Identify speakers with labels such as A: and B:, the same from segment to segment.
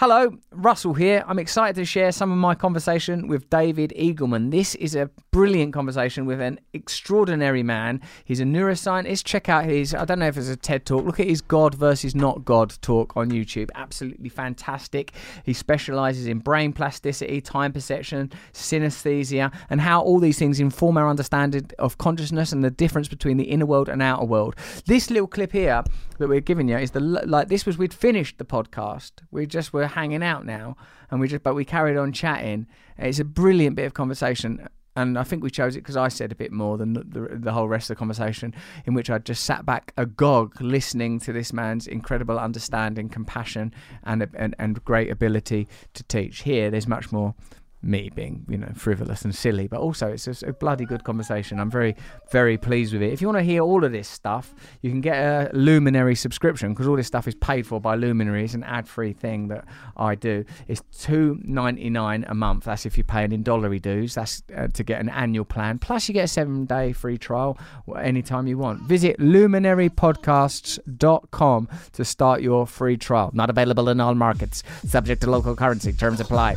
A: Hello, Russell here. I'm excited to share some of my conversation with David Eagleman. This is a brilliant conversation with an extraordinary man. He's a neuroscientist. Check out his, I don't know if it's a TED talk, look at his God versus not God talk on YouTube. Absolutely fantastic. He specializes in brain plasticity, time perception, synesthesia, and how all these things inform our understanding of consciousness and the difference between the inner world and outer world. This little clip here that we're giving you is the, like, this was, we'd finished the podcast. We just were hanging out now, and we just but we carried on chatting. It's a brilliant bit of conversation. And I think we chose it because I said a bit more than the, the, whole rest of the conversation, in which I just sat back agog listening to this man's incredible understanding, compassion, and, and, and great ability to teach. Here, there's much more me being, you know, frivolous and silly, but also it's a, a, bloody good conversation. I'm very, very pleased with it. If you want to hear all of this stuff, you can get a Luminary subscription because all this stuff is paid for by Luminary. It's an ad-free thing that I do. It's two ninety nine a month. That's if you're paying in dollary dues. That's uh, to get an annual plan. Plus, you get a seven-day free trial anytime you want. Visit luminarypodcasts.com to start your free trial. Not available in all markets. Subject to local currency. Terms apply.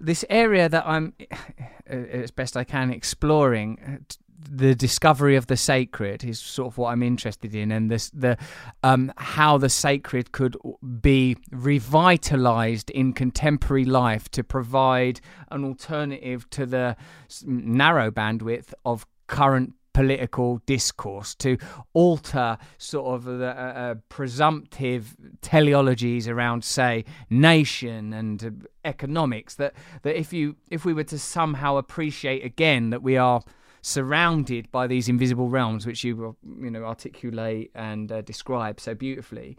A: this area that I'm, as best I can, exploring uh, the discovery of the sacred is sort of what I'm interested in, and this the um, how the sacred could be revitalized in contemporary life to provide an alternative to the narrow bandwidth of current political discourse, to alter sort of the uh, uh, presumptive teleologies around, say, nation and uh, economics. That that if you if we were to somehow appreciate again that we are surrounded by these invisible realms, which you you know articulate and uh, describe so beautifully,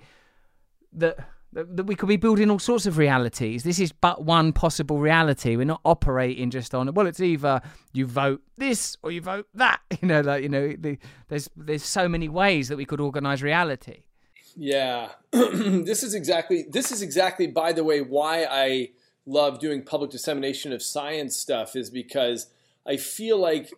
A: that that we could be building all sorts of realities. This is but one possible reality. We're not operating just on well. It's either you vote this or you vote that. You know, like you know, the, there's there's so many ways that we could organize reality.
B: Yeah, this is exactly this is exactly by the way why I love doing public dissemination of science stuff is because I feel like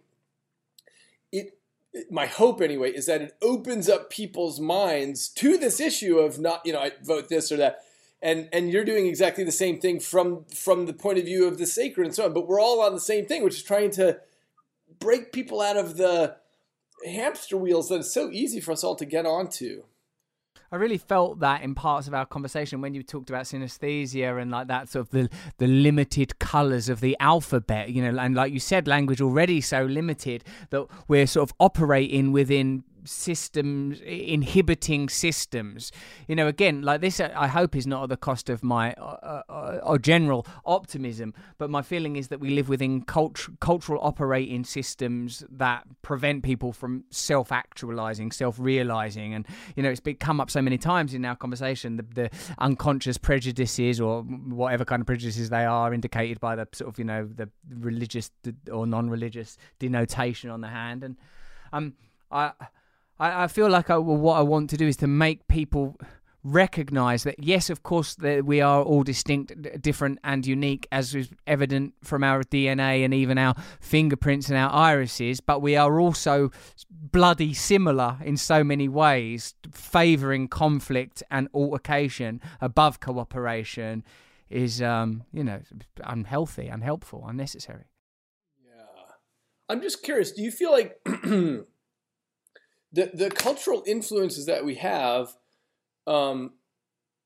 B: my hope anyway is that it opens up people's minds to this issue of not you know I vote this or that. And and you're doing exactly the same thing from from the point of view of the sacred and so on. But we're all on the same thing which is trying to break people out of the hamster wheels that is so easy for us all to get onto
A: I really felt that in parts of our conversation when you talked about synesthesia and like that sort of the the limited colours of the alphabet, you know, and like you said, language already so limited that we're sort of operating within systems inhibiting systems. You know again like this i hope is not at the cost of my uh, uh, uh, general optimism but my feeling is that we live within cult- cultural operating systems that prevent people from self-actualizing self-realizing and you know it's been come up so many times in our conversation the, the unconscious prejudices or whatever kind of prejudices they are indicated by the sort of you know the religious or non-religious denotation on the hand and um I I, I feel like I, what I want to do is to make people recognize that yes of course that we are all distinct different and unique as is evident from our dna and even our fingerprints and our irises but we are also bloody similar in so many ways favoring conflict and altercation above cooperation is um you know unhealthy unhelpful unnecessary.
B: Yeah. I'm just curious do you feel like the the cultural influences that we have. Um,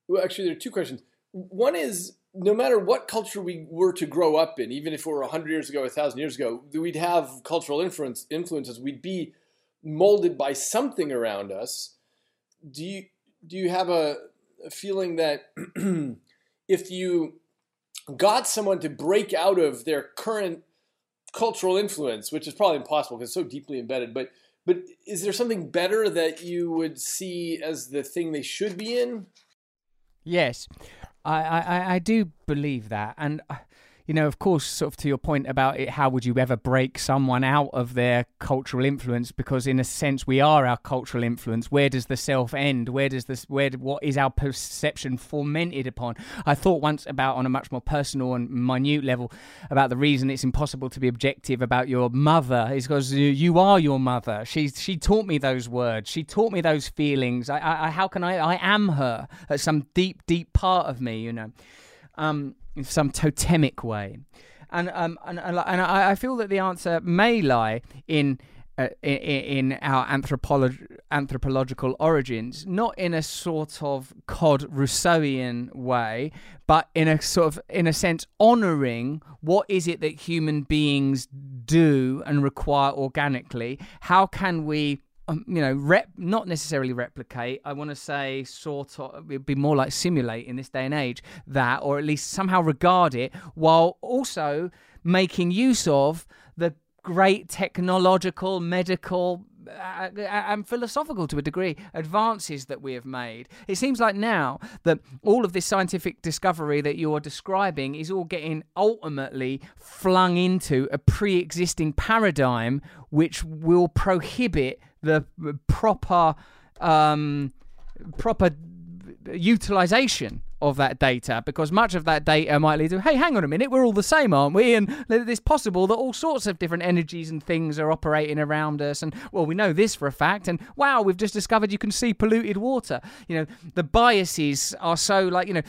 B: well, actually, there are two questions. One is no matter what culture we were to grow up in, even if it were hundred years ago, a thousand years ago, we'd have cultural influence influences. We'd be molded by something around us. Do you do you have a, a feeling that if you got someone to break out of their current cultural influence, which is probably impossible because it's so deeply embedded, but but is there something better that you would see as the thing they should be in?
A: Yes, I I, I do believe that, and uh, you know, of course, sort of to your point about it, how would you ever break someone out of their cultural influence? Because in a sense, we are our cultural influence. Where does the self end? Where does this? Where? What is our perception fomented upon? I thought once about on a much more personal and minute level about the reason it's impossible to be objective about your mother is because you are your mother. She she taught me those words. She taught me those feelings. I, I how can I? I am her at some deep deep part of me. You know. Um, in some totemic way. And um and and, I, I feel that the answer may lie in. Uh, in, in, our anthropolog- anthropological origins, not in a sort of cod Rousseauian way, but in a sort of, in a sense, honouring what is it that human beings do and require organically. How can we um, you know, rep not necessarily replicate. I want to say sort of it'd be more like simulate in this day and age that, or at least somehow regard it, while also making use of the great technological, medical, uh, and philosophical to a degree advances that we have made. It seems like now that all of this scientific discovery that you're describing is all getting ultimately flung into a pre existing paradigm which will prohibit the proper um, proper utilization of that data because much of that data might lead to hey hang on a minute we're all the same aren't we? And it's possible that all sorts of different energies and things are operating around us and well we know this for a fact and wow we've just discovered you can see polluted water. You know the biases are so like you know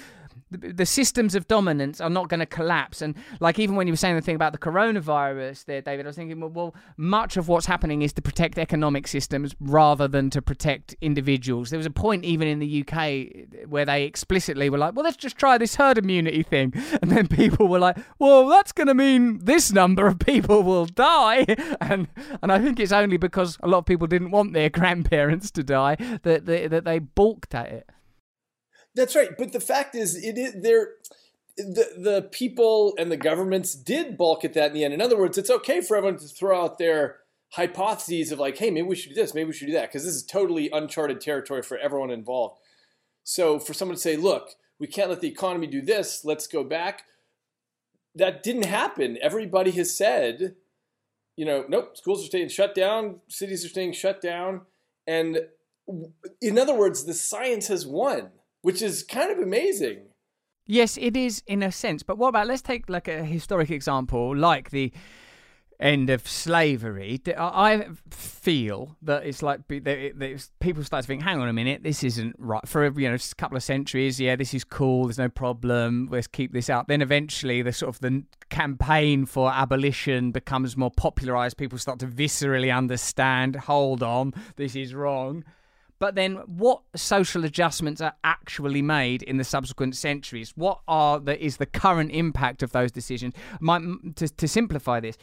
A: the systems of dominance are not going to collapse. And like even when you were saying the thing about the coronavirus there, David, I was thinking, well, well, much of what's happening is to protect economic systems rather than to protect individuals. There was a point even in the UK where they explicitly were like, well, let's just try this herd immunity thing. And then people were like, well, that's going to mean this number of people will die. And and I think it's only because a lot of people didn't want their grandparents to die that, that, that they balked at it.
B: That's right. But the fact is, it is there. The the people and the governments did balk at that in the end. In other words, it's okay for everyone to throw out their hypotheses of like, hey, maybe we should do this, maybe we should do that, because this is totally uncharted territory for everyone involved. So for someone to say, look, we can't let the economy do this, let's go back. That didn't happen. Everybody has said, you know, nope, schools are staying shut down, cities are staying shut down. And in other words, the science has won which is kind of amazing.
A: Yes, it is in a sense. But what about let's take like a historic example, like the end of slavery. I feel that it's like people start to think, hang on a minute, this isn't right. For you know, a couple of centuries, yeah, this is cool. There's no problem. Let's keep this up. Then eventually, the sort of the campaign for abolition becomes more popularized. People start to viscerally understand. Hold on, this is wrong but then, what social adjustments are actually made in the subsequent centuries? What are the is the current impact of those decisions? My, to, to simplify this,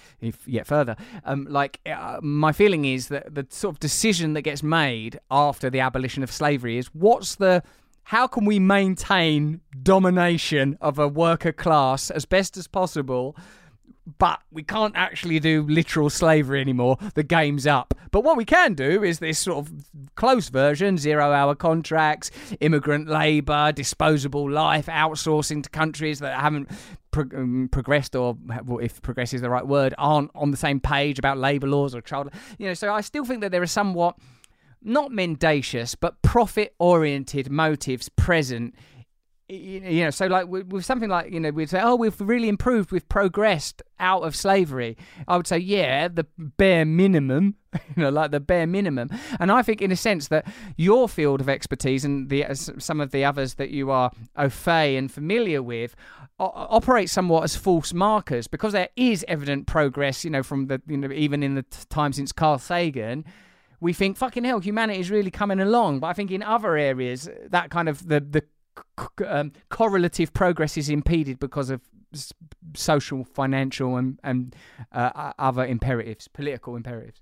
A: yet further, um, like uh, my feeling is that the sort of decision that gets made after the abolition of slavery is what's the how can we maintain domination of a worker class as best as possible but we can't actually do literal slavery anymore. The game's up. But what we can do is this sort of close version zero hour contracts, immigrant labour, disposable life, outsourcing to countries that haven't pro- um, progressed or, if progress is the right word, aren't on the same page about labour laws or child. You know, so I still think that there are somewhat not mendacious but profit oriented motives present you know, so like with something like you know, we'd say, oh, we've really improved, we've progressed out of slavery. I would say, yeah, the bare minimum, you know, like the bare minimum. And I think, in a sense, that your field of expertise and the uh, some of the others that you are au fait and familiar with operate somewhat as false markers because there is evident progress. You know, from the you know even in the time since Carl Sagan we think fucking hell humanity is really coming along but i think in other areas uh, that kind of the the um, correlative progress is impeded because of social, financial, and and uh, other imperatives, political imperatives.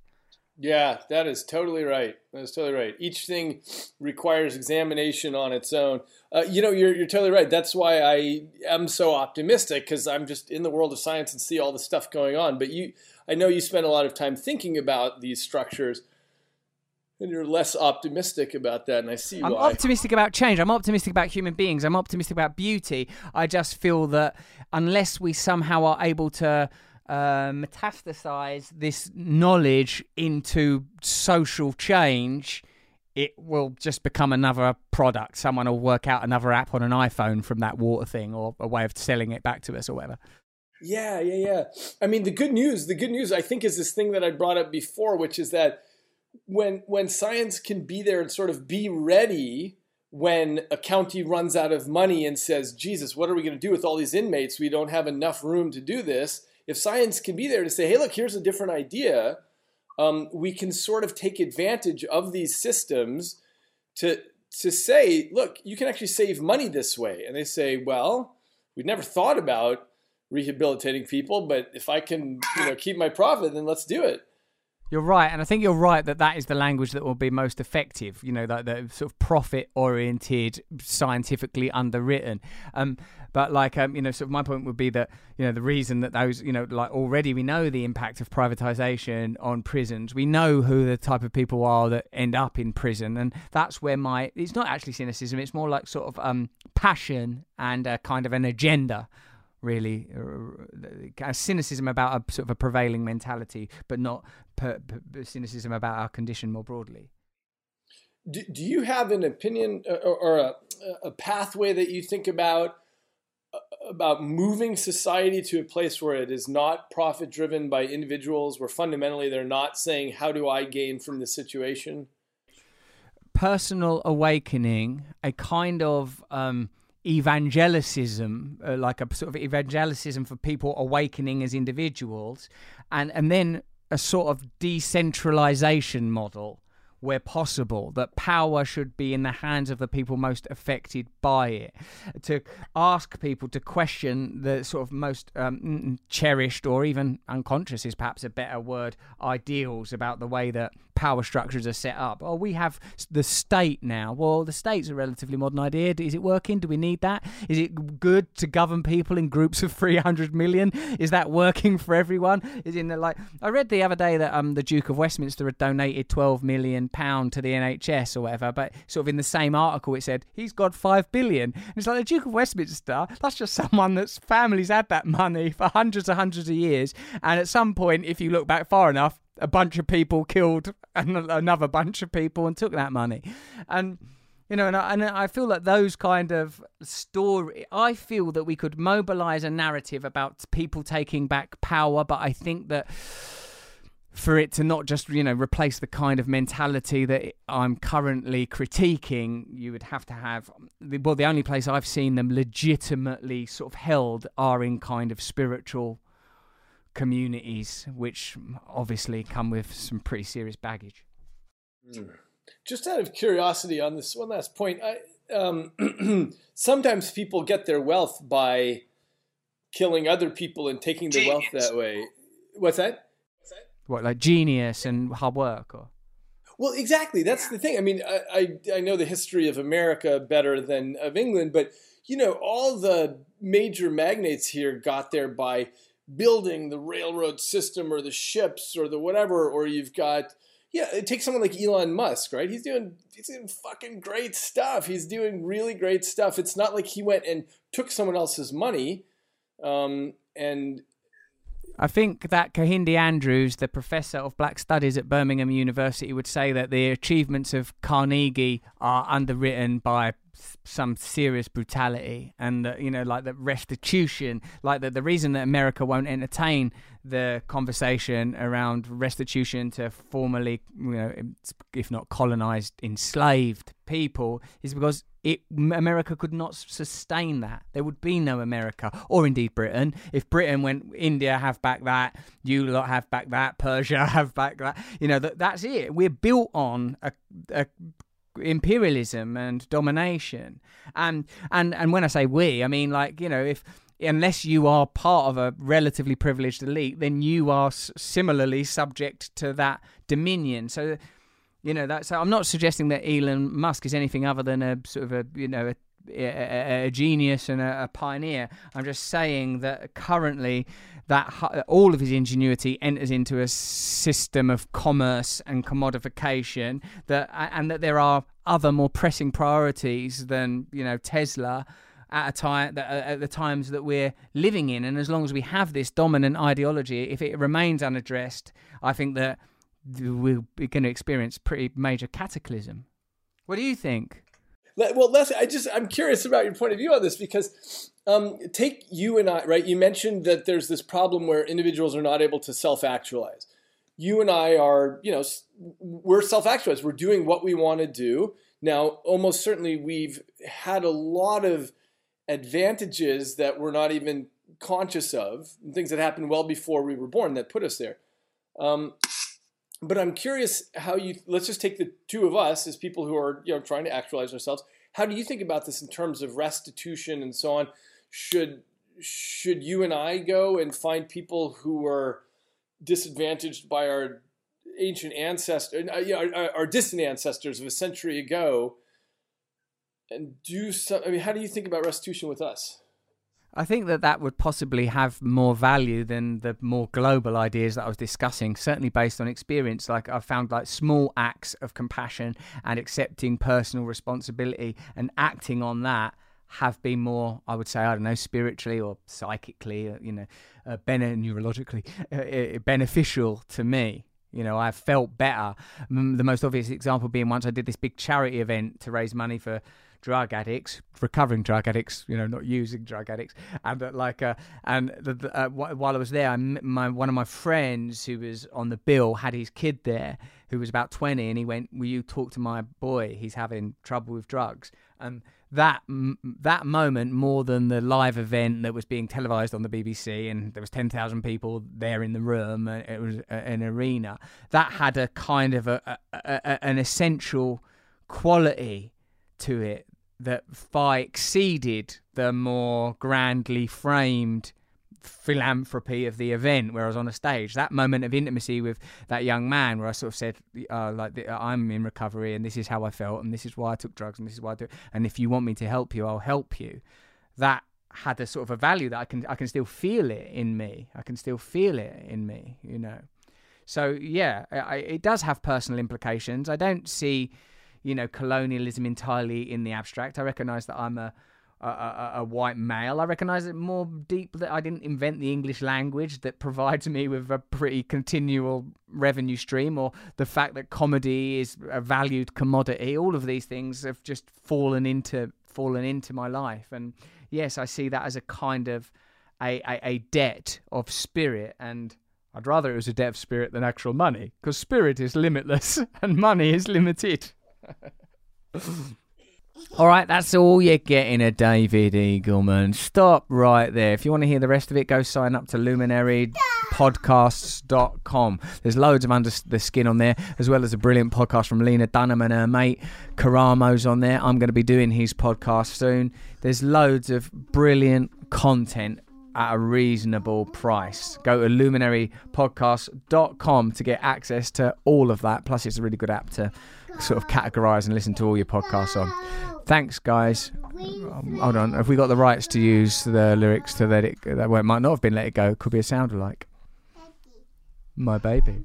B: Yeah, that is totally right. That is totally right. Each thing requires examination on its own. Uh, you know, you're, you're totally right. That's why I am so optimistic because I'm just in the world of science and see all the stuff going on. But you, I know you spend a lot of time thinking about these structures. And you're less optimistic about that, and I see
A: I'm
B: why.
A: optimistic about change. I'm optimistic about human beings. I'm optimistic about beauty. I just feel that unless we somehow are able to uh, metastasize this knowledge into social change, it will just become another product. Someone will work out another app on an iPhone from that water thing or a way of selling it back to us or whatever.
B: Yeah, yeah, yeah. I mean, the good news, the good news, I think, is this thing that I brought up before, which is that when when science can be there and sort of be ready when a county runs out of money and says, "Jesus, what are we going to do with all these inmates? We don't have enough room to do this." If science can be there to say, "Hey, look, here's a different idea," um, we can sort of take advantage of these systems to to say, "Look, you can actually save money this way." And they say, "Well, we'd never thought about." rehabilitating people but if i can you know keep my profit then let's do it
A: You're right, and I think you're right that that is the language that will be most effective. You know, that the sort of profit-oriented, scientifically underwritten. Um, but like, um, you know, sort of my point would be that you know the reason that those, you know, like already we know the impact of privatization on prisons. We know who the type of people are that end up in prison, and that's where my it's not actually cynicism. It's more like sort of um, passion and a kind of an agenda really uh, cynicism about a sort of a prevailing mentality, but not per, per, cynicism about our condition more broadly.
B: Do, do you have an opinion uh, or, or a, a pathway that you think about uh, about moving society to a place where it is not profit driven by individuals, where fundamentally they're not saying, "How do I gain from the situation"?
A: Personal awakening, a kind of um, evangelicism, uh, like a sort of evangelicism for people awakening as individuals, and and then a sort of decentralization model where possible, that power should be in the hands of the people most affected by it. To ask people to question the sort of most um, cherished or even unconscious is perhaps a better word ideals about the way that power structures are set up. Oh, we have the state now. Well, the state's a relatively modern idea. Is it working? Do we need that? Is it good to govern people in groups of 300 million? Is that working for everyone? Is in the like I read the other day that um the Duke of Westminster had donated 12 million pound to the NHS or whatever, but sort of in the same article it said he's got 5 billion. And it's like the Duke of Westminster, that's just someone that's families had that money for hundreds and hundreds of years and at some point if you look back far enough a bunch of people killed another bunch of people and took that money. And you know, and I, and I feel that those kind of story, I feel that we could mobilize a narrative about people taking back power, but I think that for it to not just you know replace the kind of mentality that I'm currently critiquing, you would have to have well the only place I've seen them legitimately sort of held are in kind of spiritual communities, which obviously come with some pretty serious baggage.
B: Just out of curiosity on this one last point, I, um, sometimes people get their wealth by killing other people and taking the wealth that way. What's that?
A: What, like genius and hard work, or?
B: Well, exactly. That's the thing. I mean, I, I, I know the history of America better than of England, but you know, all the major magnates here got there by building the railroad system or the ships or the whatever, or you've got yeah, it takes someone like Elon Musk, right? He's doing he's doing fucking great stuff. He's doing really great stuff. It's not like he went and took someone else's money, um, and
A: I think that Kehinde Andrews, the professor of Black Studies at Birmingham University, would say that the achievements of Carnegie are underwritten by some serious brutality and that you know like the restitution like that the reason that america won't entertain the conversation around restitution to formerly you know if not colonized enslaved people is because it America could not sustain that. There would be no America, or indeed Britain. If Britain went, India have back that, you lot have back that, Persia have back that. You know that that's it. We're built on a, a imperialism and domination. And and and when I say we, I mean like you know if unless you are part of a relatively privileged elite, then you are similarly subject to that dominion. So you know that. So I'm not suggesting that Elon Musk is anything other than a sort of a you know a a, a genius and a, a pioneer. I'm just saying that currently that all of his ingenuity enters into a system of commerce and commodification that and that there are other more pressing priorities than you know Tesla at a time uh, at the times that we're living in and as long as we have this dominant ideology if it remains unaddressed i think that we're going to experience pretty major cataclysm what do you think
B: Well, Leslie, I just I'm curious about your point of view on this because um, take you and I, right? You mentioned that there's this problem where individuals are not able to self-actualize. You and I are, you know, we're self-actualized. We're doing what we want to do. Now, almost certainly, we've had a lot of advantages that we're not even conscious of, things that happened well before we were born that put us there. Um, but I'm curious how you let's just take the two of us as people who are you know trying to actualize ourselves. How do you think about this in terms of restitution and so on? Should should you and I go and find people who were disadvantaged by our ancient ancestors, uh, you know, our, our distant ancestors of a century ago, and do some? I mean, how do you think about restitution with us?
A: I think that that would possibly have more value than the more global ideas that I was discussing, certainly based on experience. Like I've found like small acts of compassion and accepting personal responsibility and acting on that have been more, I would say, I don't know, spiritually or psychically, uh, you know, uh, bene- neurologically uh, uh, beneficial to me. You know, I've felt better. The most obvious example being once I did this big charity event to raise money for drug addicts, recovering drug addicts, you know, not using drug addicts, and uh, like, uh, and the, the, uh, wh- while I was there, I my one of my friends who was on the bill had his kid there, who was about twenty, and he went, "Will you talk to my boy? He's having trouble with drugs." And that that moment, more than the live event that was being televised on the BBC, and there was ten thousand people there in the room, uh, it was an arena. That had a kind of a, a, a an essential quality to it that far exceeded the more grandly framed philanthropy of the event where I was on a stage. That moment of intimacy with that young man where I sort of said, uh, like, I'm in recovery and this is how I felt and this is why I took drugs and this is why I do it. And if you want me to help you, I'll help you. That had a sort of a value that I can I can still feel it in me. I can still feel it in me, you know. So yeah, I- it does have personal implications. I don't see, you know, colonialism entirely in the abstract. I recognise that I'm a a, a, a white male. I recognise it more deep that I didn't invent the English language that provides me with a pretty continual revenue stream, or the fact that comedy is a valued commodity. All of these things have just fallen into fallen into my life, and yes, I see that as a kind of a, a, a debt of spirit and. I'd rather it was a debt of spirit than actual money, because spirit is limitless and money is limited. All right, that's all you're getting a David Eagleman. Stop right there. If you want to hear the rest of it, go sign up to luminarypodcasts.com. There's loads of Under the Skin on there, as well as a brilliant podcast from Lena Dunham and her mate Karamo's on there. I'm going to be doing his podcast soon. There's loads of brilliant content at a reasonable price. Go to luminarypodcast.com to get access to all of that. Plus, it's a really good app to sort of categorize and listen to all your podcasts on. Thanks, guys. Um, hold on. Have we got the rights to use the lyrics to Let It? That it might not have been Let It Go. Could be a sound alike. My baby.